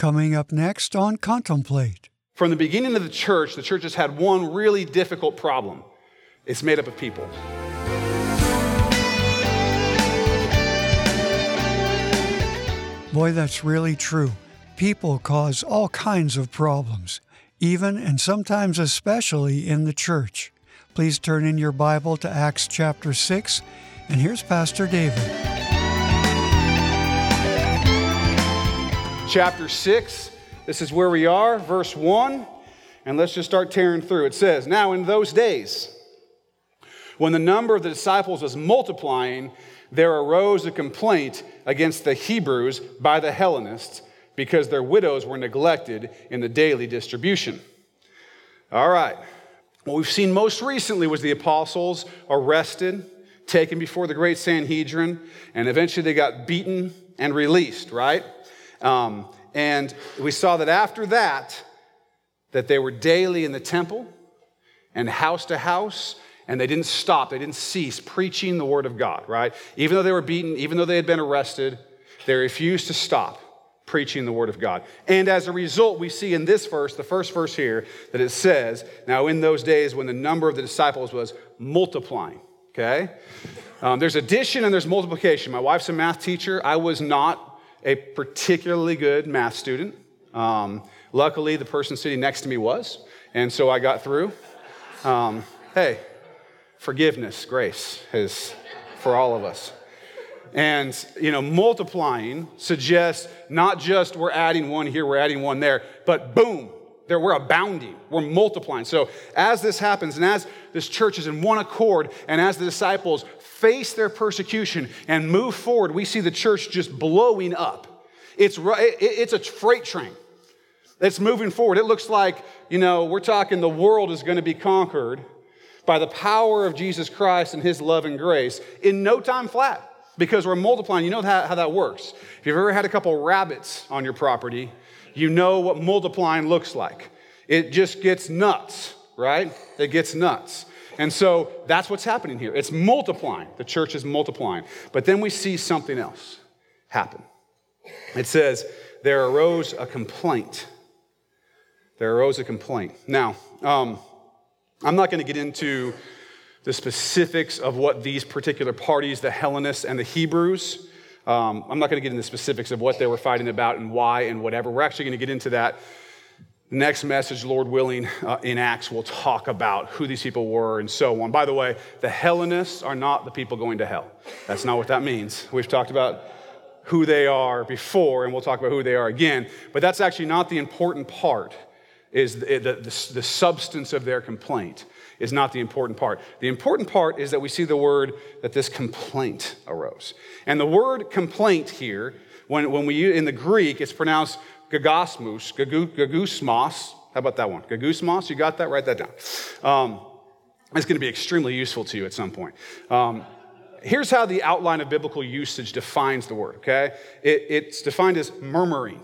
Coming up next on Contemplate. From the beginning of the church, the church has had one really difficult problem it's made up of people. Boy, that's really true. People cause all kinds of problems, even and sometimes especially in the church. Please turn in your Bible to Acts chapter 6, and here's Pastor David. Chapter 6, this is where we are, verse 1, and let's just start tearing through. It says, Now in those days, when the number of the disciples was multiplying, there arose a complaint against the Hebrews by the Hellenists because their widows were neglected in the daily distribution. All right. What we've seen most recently was the apostles arrested, taken before the great Sanhedrin, and eventually they got beaten and released, right? Um, and we saw that after that, that they were daily in the temple and house to house and they didn't stop, they didn't cease preaching the word of God, right? Even though they were beaten, even though they had been arrested, they refused to stop preaching the word of God. And as a result, we see in this verse, the first verse here, that it says, Now in those days when the number of the disciples was multiplying, okay? Um, there's addition and there's multiplication. My wife's a math teacher. I was not a particularly good math student. Um, luckily, the person sitting next to me was, and so I got through. Um, hey, forgiveness, grace is for all of us. And, you know, multiplying suggests not just we're adding one here, we're adding one there, but boom, there we're abounding, we're multiplying. So as this happens, and as this church is in one accord, and as the disciples face their persecution and move forward, we see the church just blowing up. It's, it's a freight train. that's moving forward. It looks like, you know, we're talking the world is going to be conquered by the power of Jesus Christ and his love and grace in no time flat because we're multiplying. You know how, how that works. If you've ever had a couple rabbits on your property, you know what multiplying looks like. It just gets nuts, right? It gets nuts. And so that's what's happening here. It's multiplying. The church is multiplying. But then we see something else happen. It says, There arose a complaint. There arose a complaint. Now, um, I'm not going to get into the specifics of what these particular parties, the Hellenists and the Hebrews, um, I'm not going to get into the specifics of what they were fighting about and why and whatever. We're actually going to get into that next message, Lord willing, uh, in Acts. We'll talk about who these people were and so on. By the way, the Hellenists are not the people going to hell. That's not what that means. We've talked about who they are before, and we'll talk about who they are again. But that's actually not the important part is the, the, the, the, substance of their complaint is not the important part. The important part is that we see the word that this complaint arose. And the word complaint here, when, when we in the Greek, it's pronounced gagosmus, gagusmos. How about that one? Gagusmos, you got that? Write that down. Um, it's going to be extremely useful to you at some point. Um, here's how the outline of biblical usage defines the word, okay? It, it's defined as murmuring.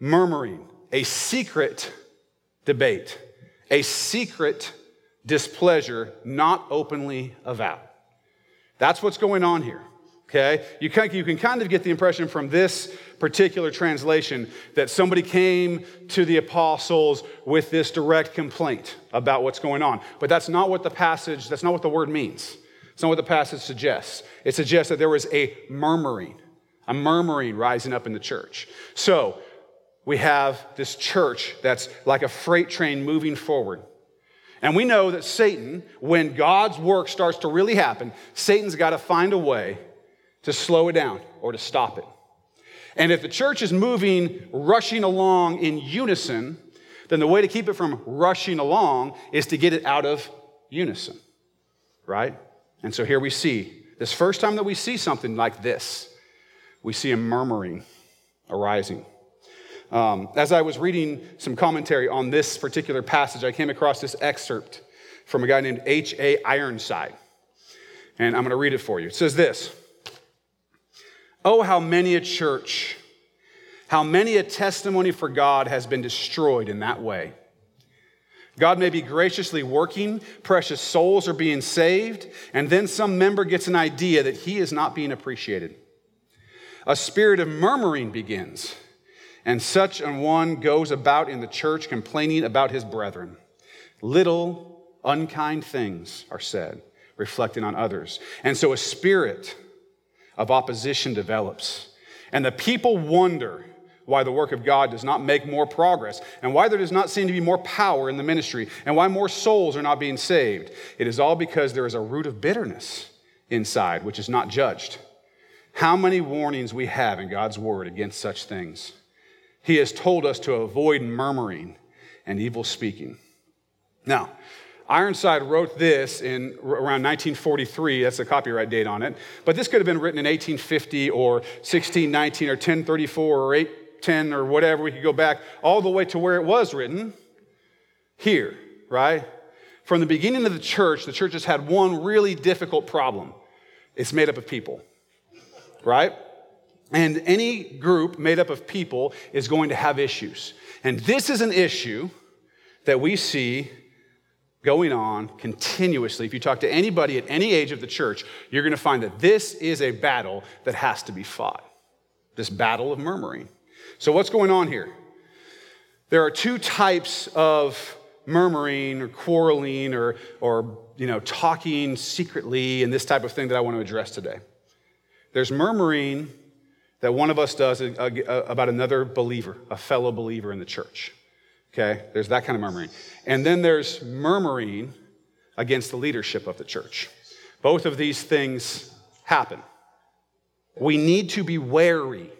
Murmuring a secret debate, a secret displeasure not openly avowed. That's what's going on here. Okay? You can, you can kind of get the impression from this particular translation that somebody came to the apostles with this direct complaint about what's going on. But that's not what the passage, that's not what the word means. It's not what the passage suggests. It suggests that there was a murmuring, a murmuring rising up in the church. So, we have this church that's like a freight train moving forward. And we know that Satan, when God's work starts to really happen, Satan's got to find a way to slow it down or to stop it. And if the church is moving, rushing along in unison, then the way to keep it from rushing along is to get it out of unison, right? And so here we see this first time that we see something like this, we see a murmuring arising. Um, as I was reading some commentary on this particular passage, I came across this excerpt from a guy named H.A. Ironside. And I'm going to read it for you. It says this Oh, how many a church, how many a testimony for God has been destroyed in that way. God may be graciously working, precious souls are being saved, and then some member gets an idea that he is not being appreciated. A spirit of murmuring begins And such an one goes about in the church complaining about his brethren. Little unkind things are said, reflecting on others. And so a spirit of opposition develops. And the people wonder why the work of God does not make more progress, and why there does not seem to be more power in the ministry, and why more souls are not being saved. It is all because there is a root of bitterness inside, which is not judged. How many warnings we have in God's word against such things. He has told us to avoid murmuring and evil speaking. Now, Ironside wrote this in around 1943. That's the copyright date on it. But this could have been written in 1850 or 1619 or 1034 or 810 or whatever, we could go back all the way to where it was written here, right? From the beginning of the church, the church has had one really difficult problem it's made up of people, right? And any group made up of people is going to have issues. And this is an issue that we see going on continuously. If you talk to anybody at any age of the church, you're going to find that this is a battle that has to be fought this battle of murmuring. So, what's going on here? There are two types of murmuring or quarreling or, or you know, talking secretly and this type of thing that I want to address today. There's murmuring that one of us does uh, uh, about another believer, a fellow believer in the church. Okay? There's that kind of murmuring. And then there's murmuring against the leadership of the church. Both of these things happen. We need to be wary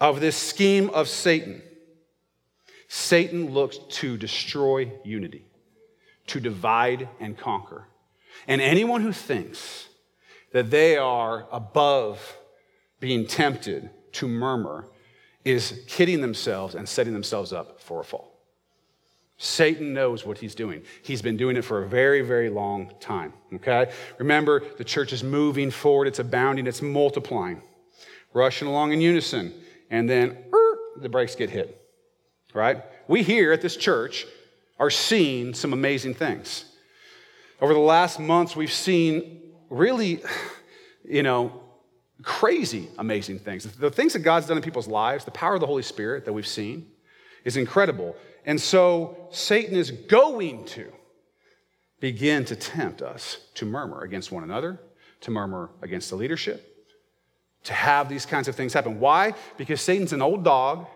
of this scheme of Satan. Satan looks to destroy unity, to divide and conquer. And anyone who thinks that they are above being tempted to murmur is kidding themselves and setting themselves up for a fall. Satan knows what he's doing. He's been doing it for a very, very long time. Okay? Remember, the church is moving forward, it's abounding, it's multiplying, rushing along in unison and then er, the brakes get hit, right? We here at this church are seeing some amazing things. Over the last months, we've seen really, you know, crazy amazing things. The things that God's done in people's lives, the power of the Holy Spirit that we've seen is incredible. And so Satan is going to begin to tempt us to murmur against one another, to murmur against the leadership, to have these kinds of things happen. Why? Because Satan's an old dog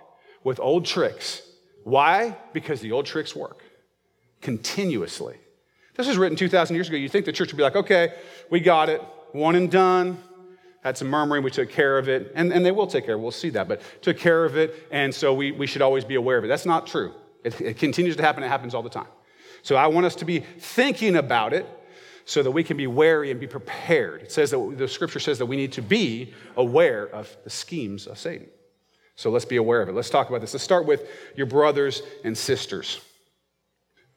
with old tricks. Why? Because the old tricks work continuously. This was written 2,000 years ago. You think the church would be like, okay, we got it, one and done. Had some murmuring, we took care of it, and, and they will take care of we'll see that, but took care of it, and so we, we should always be aware of it. That's not true. It, it continues to happen, it happens all the time. So I want us to be thinking about it so that we can be wary and be prepared. It says that the scripture says that we need to be aware of the schemes of Satan. So let's be aware of it. Let's talk about this. Let's start with your brothers and sisters.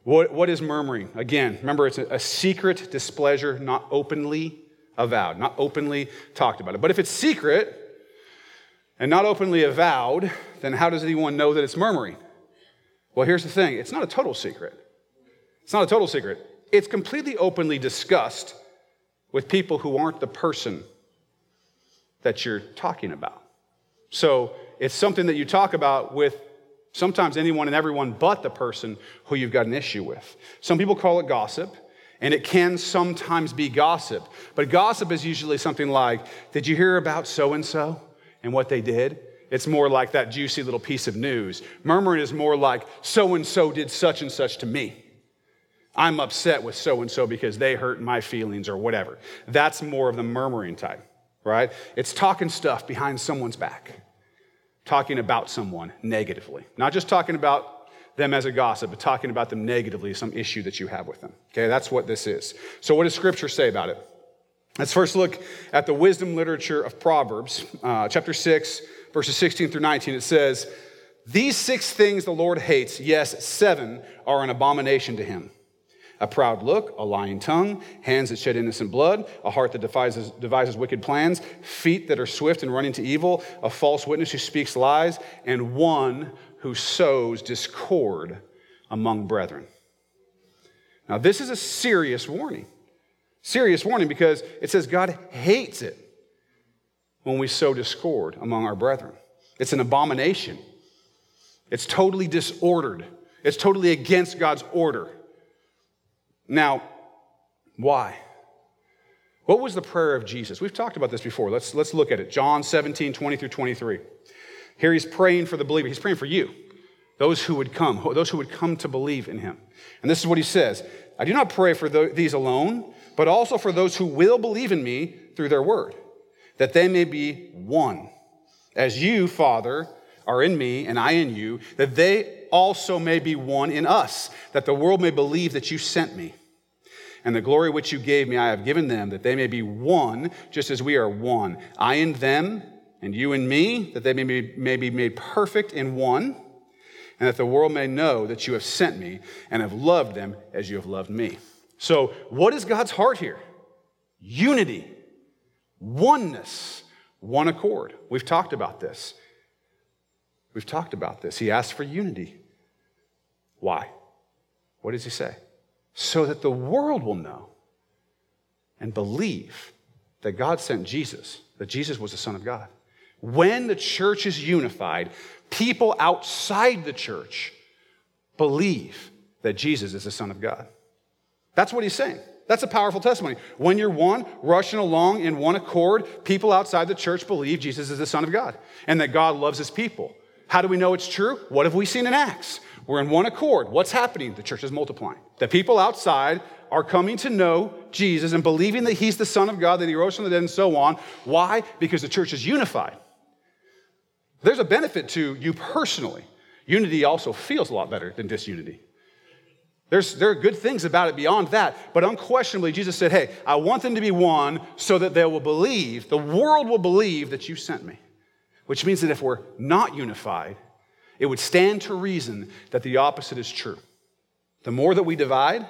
What, what is murmuring? Again, remember, it's a, a secret displeasure, not openly avowed, not openly talked about it. But if it's secret and not openly avowed, then how does anyone know that it's murmuring? Well, here's the thing it's not a total secret. It's not a total secret it's completely openly discussed with people who aren't the person that you're talking about. So it's something that you talk about with sometimes anyone and everyone but the person who you've got an issue with. Some people call it gossip, and it can sometimes be gossip. But gossip is usually something like, Did you hear about so and so and what they did? It's more like that juicy little piece of news. Murmuring is more like, So and so did such and such to me. I'm upset with so and so because they hurt my feelings or whatever. That's more of the murmuring type, right? It's talking stuff behind someone's back, talking about someone negatively. Not just talking about them as a gossip, but talking about them negatively, some issue that you have with them. Okay, that's what this is. So, what does Scripture say about it? Let's first look at the wisdom literature of Proverbs, uh, chapter 6, verses 16 through 19. It says, These six things the Lord hates, yes, seven are an abomination to him a proud look, a lying tongue, hands that shed innocent blood, a heart that devises, devises wicked plans, feet that are swift in running to evil, a false witness who speaks lies, and one who sows discord among brethren. Now, this is a serious warning. Serious warning because it says God hates it when we sow discord among our brethren. It's an abomination. It's totally disordered. It's totally against God's order. Now, why? What was the prayer of Jesus? We've talked about this before. Let's, let's look at it. John 17, 20 through 23. Here he's praying for the believer. He's praying for you, those who would come, those who would come to believe in him. And this is what he says I do not pray for these alone, but also for those who will believe in me through their word, that they may be one. As you, Father, are in me and I in you, that they also may be one in us, that the world may believe that you sent me. And the glory which you gave me, I have given them, that they may be one, just as we are one. I in them, and you and me, that they may be, may be made perfect in one, and that the world may know that you have sent me and have loved them as you have loved me. So, what is God's heart here? Unity, oneness, one accord. We've talked about this. We've talked about this. He asked for unity. Why? What does he say? so that the world will know and believe that God sent Jesus, that Jesus was the Son of God. When the church is unified, people outside the church believe that Jesus is the Son of God. That's what he's saying. That's a powerful testimony. When you're one, rushing along in one accord, people outside the church believe Jesus is the Son of God and that God loves his people. How do we know it's true? What have we seen in Acts? We're in one accord. What's happening? The church is multiplying. The people outside are coming to know Jesus and believing that he's the Son of God, that he rose from the dead, and so on. Why? Because the church is unified. There's a benefit to you personally. Unity also feels a lot better than disunity. There's, there are good things about it beyond that, but unquestionably, Jesus said, Hey, I want them to be one so that they will believe, the world will believe that you sent me. Which means that if we're not unified, it would stand to reason that the opposite is true. The more that we divide,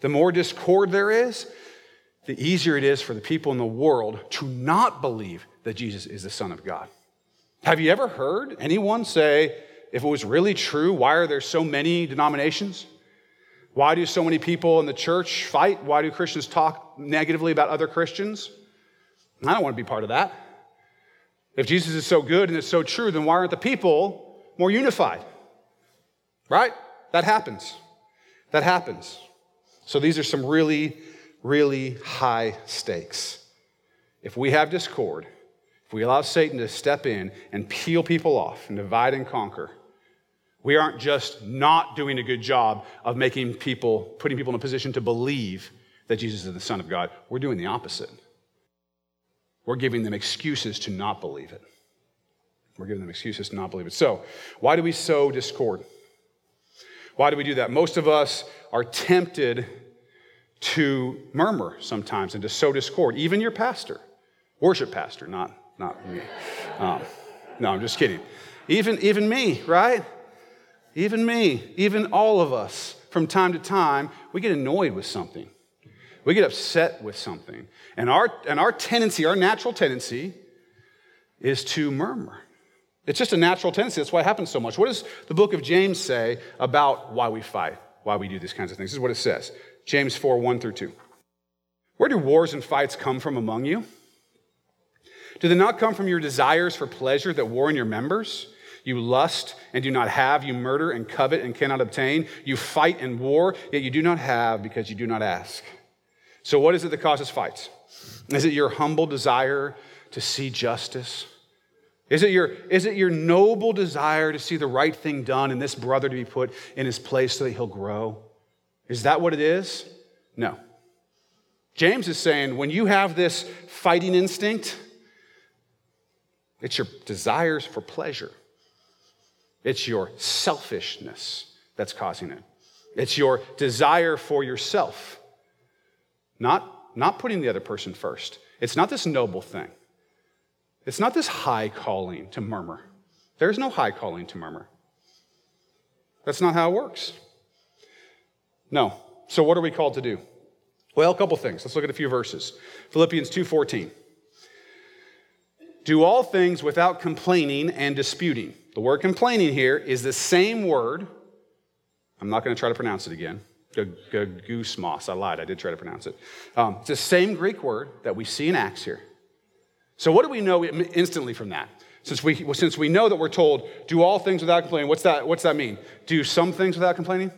the more discord there is, the easier it is for the people in the world to not believe that Jesus is the Son of God. Have you ever heard anyone say, if it was really true, why are there so many denominations? Why do so many people in the church fight? Why do Christians talk negatively about other Christians? I don't want to be part of that. If Jesus is so good and it's so true, then why aren't the people more unified. Right? That happens. That happens. So these are some really, really high stakes. If we have discord, if we allow Satan to step in and peel people off and divide and conquer, we aren't just not doing a good job of making people, putting people in a position to believe that Jesus is the Son of God. We're doing the opposite. We're giving them excuses to not believe it. We're giving them excuses to not believe it. So, why do we sow discord? Why do we do that? Most of us are tempted to murmur sometimes and to sow discord. Even your pastor, worship pastor, not, not me. Um, no, I'm just kidding. Even, even me, right? Even me, even all of us, from time to time, we get annoyed with something. We get upset with something. And our, and our tendency, our natural tendency, is to murmur. It's just a natural tendency. That's why it happens so much. What does the book of James say about why we fight, why we do these kinds of things? This is what it says James 4 1 through 2. Where do wars and fights come from among you? Do they not come from your desires for pleasure that war in your members? You lust and do not have. You murder and covet and cannot obtain. You fight and war, yet you do not have because you do not ask. So, what is it that causes fights? Is it your humble desire to see justice? Is it, your, is it your noble desire to see the right thing done and this brother to be put in his place so that he'll grow? Is that what it is? No. James is saying when you have this fighting instinct, it's your desires for pleasure, it's your selfishness that's causing it, it's your desire for yourself, not, not putting the other person first. It's not this noble thing. It's not this high calling to murmur. There's no high calling to murmur. That's not how it works. No. So what are we called to do? Well, a couple things. Let's look at a few verses. Philippians 2:14. Do all things without complaining and disputing. The word complaining here is the same word. I'm not going to try to pronounce it again. Gagusmos. I lied. I did try to pronounce it. Um, it's the same Greek word that we see in Acts here. So, what do we know instantly from that? Since we, well, since we know that we're told, do all things without complaining, what's that, what's that mean? Do some things without complaining?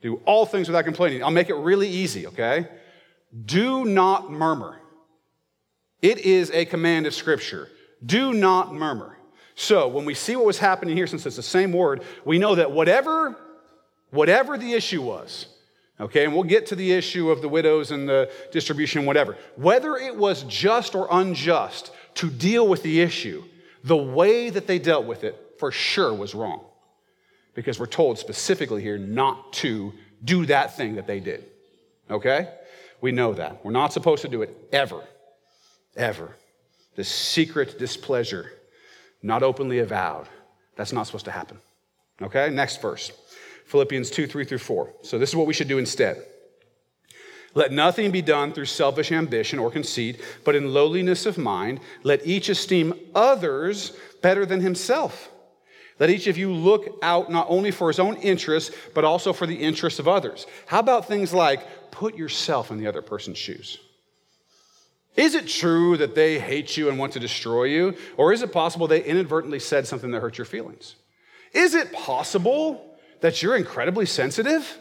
Do all things without complaining. I'll make it really easy, okay? Do not murmur. It is a command of Scripture. Do not murmur. So when we see what was happening here, since it's the same word, we know that whatever, whatever the issue was, okay, and we'll get to the issue of the widows and the distribution, whatever, whether it was just or unjust to deal with the issue, the way that they dealt with it for sure was wrong. Because we're told specifically here not to do that thing that they did. Okay? We know that. We're not supposed to do it ever. Ever. This secret displeasure not openly avowed. That's not supposed to happen. Okay, next verse Philippians 2 3 through 4. So, this is what we should do instead. Let nothing be done through selfish ambition or conceit, but in lowliness of mind, let each esteem others better than himself. Let each of you look out not only for his own interests, but also for the interests of others. How about things like put yourself in the other person's shoes? Is it true that they hate you and want to destroy you? Or is it possible they inadvertently said something that hurt your feelings? Is it possible that you're incredibly sensitive?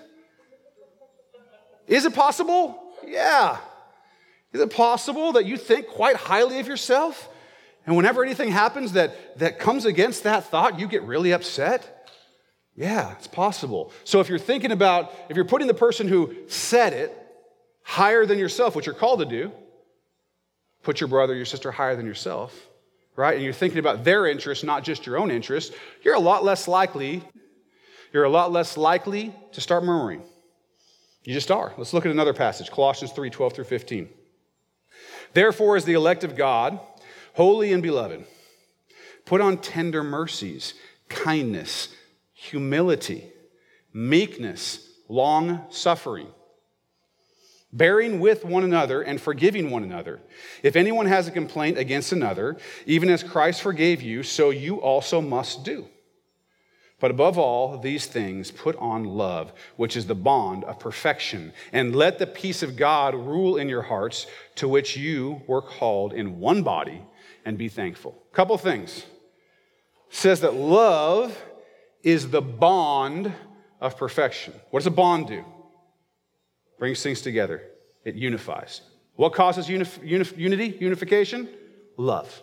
Is it possible? Yeah. Is it possible that you think quite highly of yourself? And whenever anything happens that, that comes against that thought, you get really upset? Yeah, it's possible. So if you're thinking about, if you're putting the person who said it higher than yourself, which you're called to do, put your brother, your sister higher than yourself, right? And you're thinking about their interests, not just your own interests, you're a lot less likely, you're a lot less likely to start murmuring. You just are. Let's look at another passage, Colossians 3 12 through 15. Therefore, as the elect of God, holy and beloved, put on tender mercies, kindness, humility, meekness, long suffering bearing with one another and forgiving one another. If anyone has a complaint against another, even as Christ forgave you, so you also must do. But above all these things, put on love, which is the bond of perfection, and let the peace of God rule in your hearts, to which you were called in one body, and be thankful. Couple things. It says that love is the bond of perfection. What does a bond do? Brings things together, it unifies. What causes unity, unification? Love.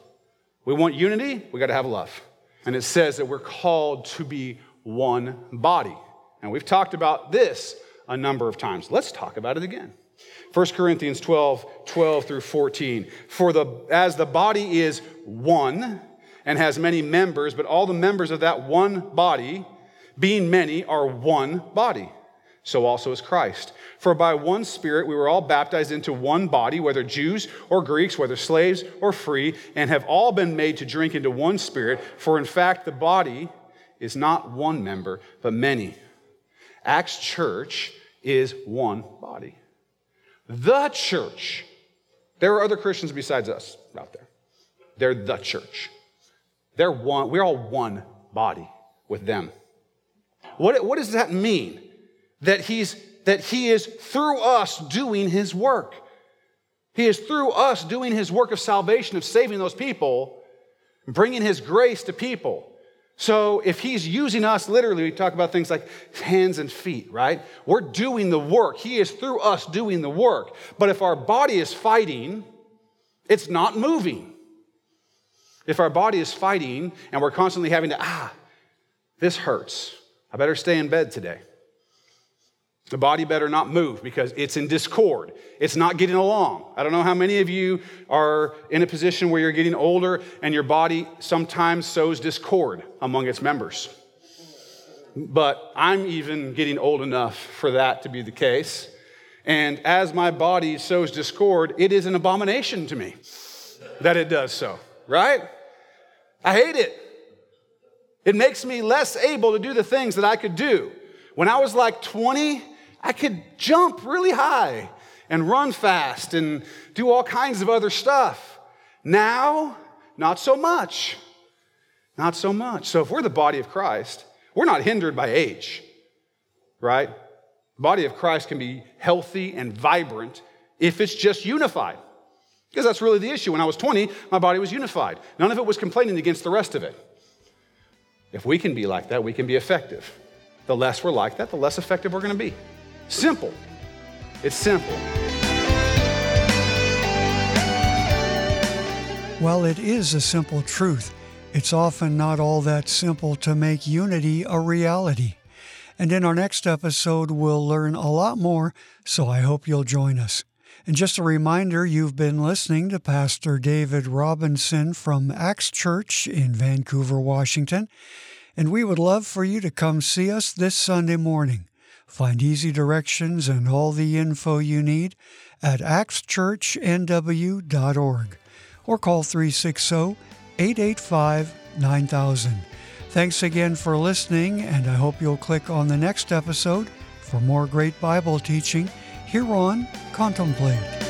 We want unity, we got to have love. And it says that we're called to be one body. And we've talked about this a number of times. Let's talk about it again. 1 Corinthians 12, 12 through 14. For the, as the body is one and has many members, but all the members of that one body, being many, are one body. So also is Christ. For by one Spirit we were all baptized into one body, whether Jews or Greeks, whether slaves or free, and have all been made to drink into one Spirit. For in fact, the body is not one member, but many. Acts Church is one body. The church. There are other Christians besides us out there. They're the church. They're one, we're all one body with them. What, what does that mean? That he's that He is through us doing His work. He is through us doing His work of salvation, of saving those people, bringing His grace to people. So if He's using us, literally, we talk about things like hands and feet, right? We're doing the work. He is through us doing the work. But if our body is fighting, it's not moving. If our body is fighting and we're constantly having to, ah, this hurts. I better stay in bed today. The body better not move because it's in discord. It's not getting along. I don't know how many of you are in a position where you're getting older and your body sometimes sows discord among its members. But I'm even getting old enough for that to be the case. And as my body sows discord, it is an abomination to me that it does so, right? I hate it. It makes me less able to do the things that I could do. When I was like 20, I could jump really high and run fast and do all kinds of other stuff. Now, not so much. Not so much. So if we're the body of Christ, we're not hindered by age, right? The body of Christ can be healthy and vibrant if it's just unified. Because that's really the issue. When I was 20, my body was unified. None of it was complaining against the rest of it. If we can be like that, we can be effective. The less we're like that, the less effective we're going to be. Simple. It's simple. While it is a simple truth. It's often not all that simple to make unity a reality. And in our next episode, we'll learn a lot more, so I hope you'll join us. And just a reminder you've been listening to Pastor David Robinson from Acts Church in Vancouver, Washington. And we would love for you to come see us this Sunday morning. Find easy directions and all the info you need at actschurchnw.org or call 360 885 9000. Thanks again for listening, and I hope you'll click on the next episode for more great Bible teaching here on Contemplate.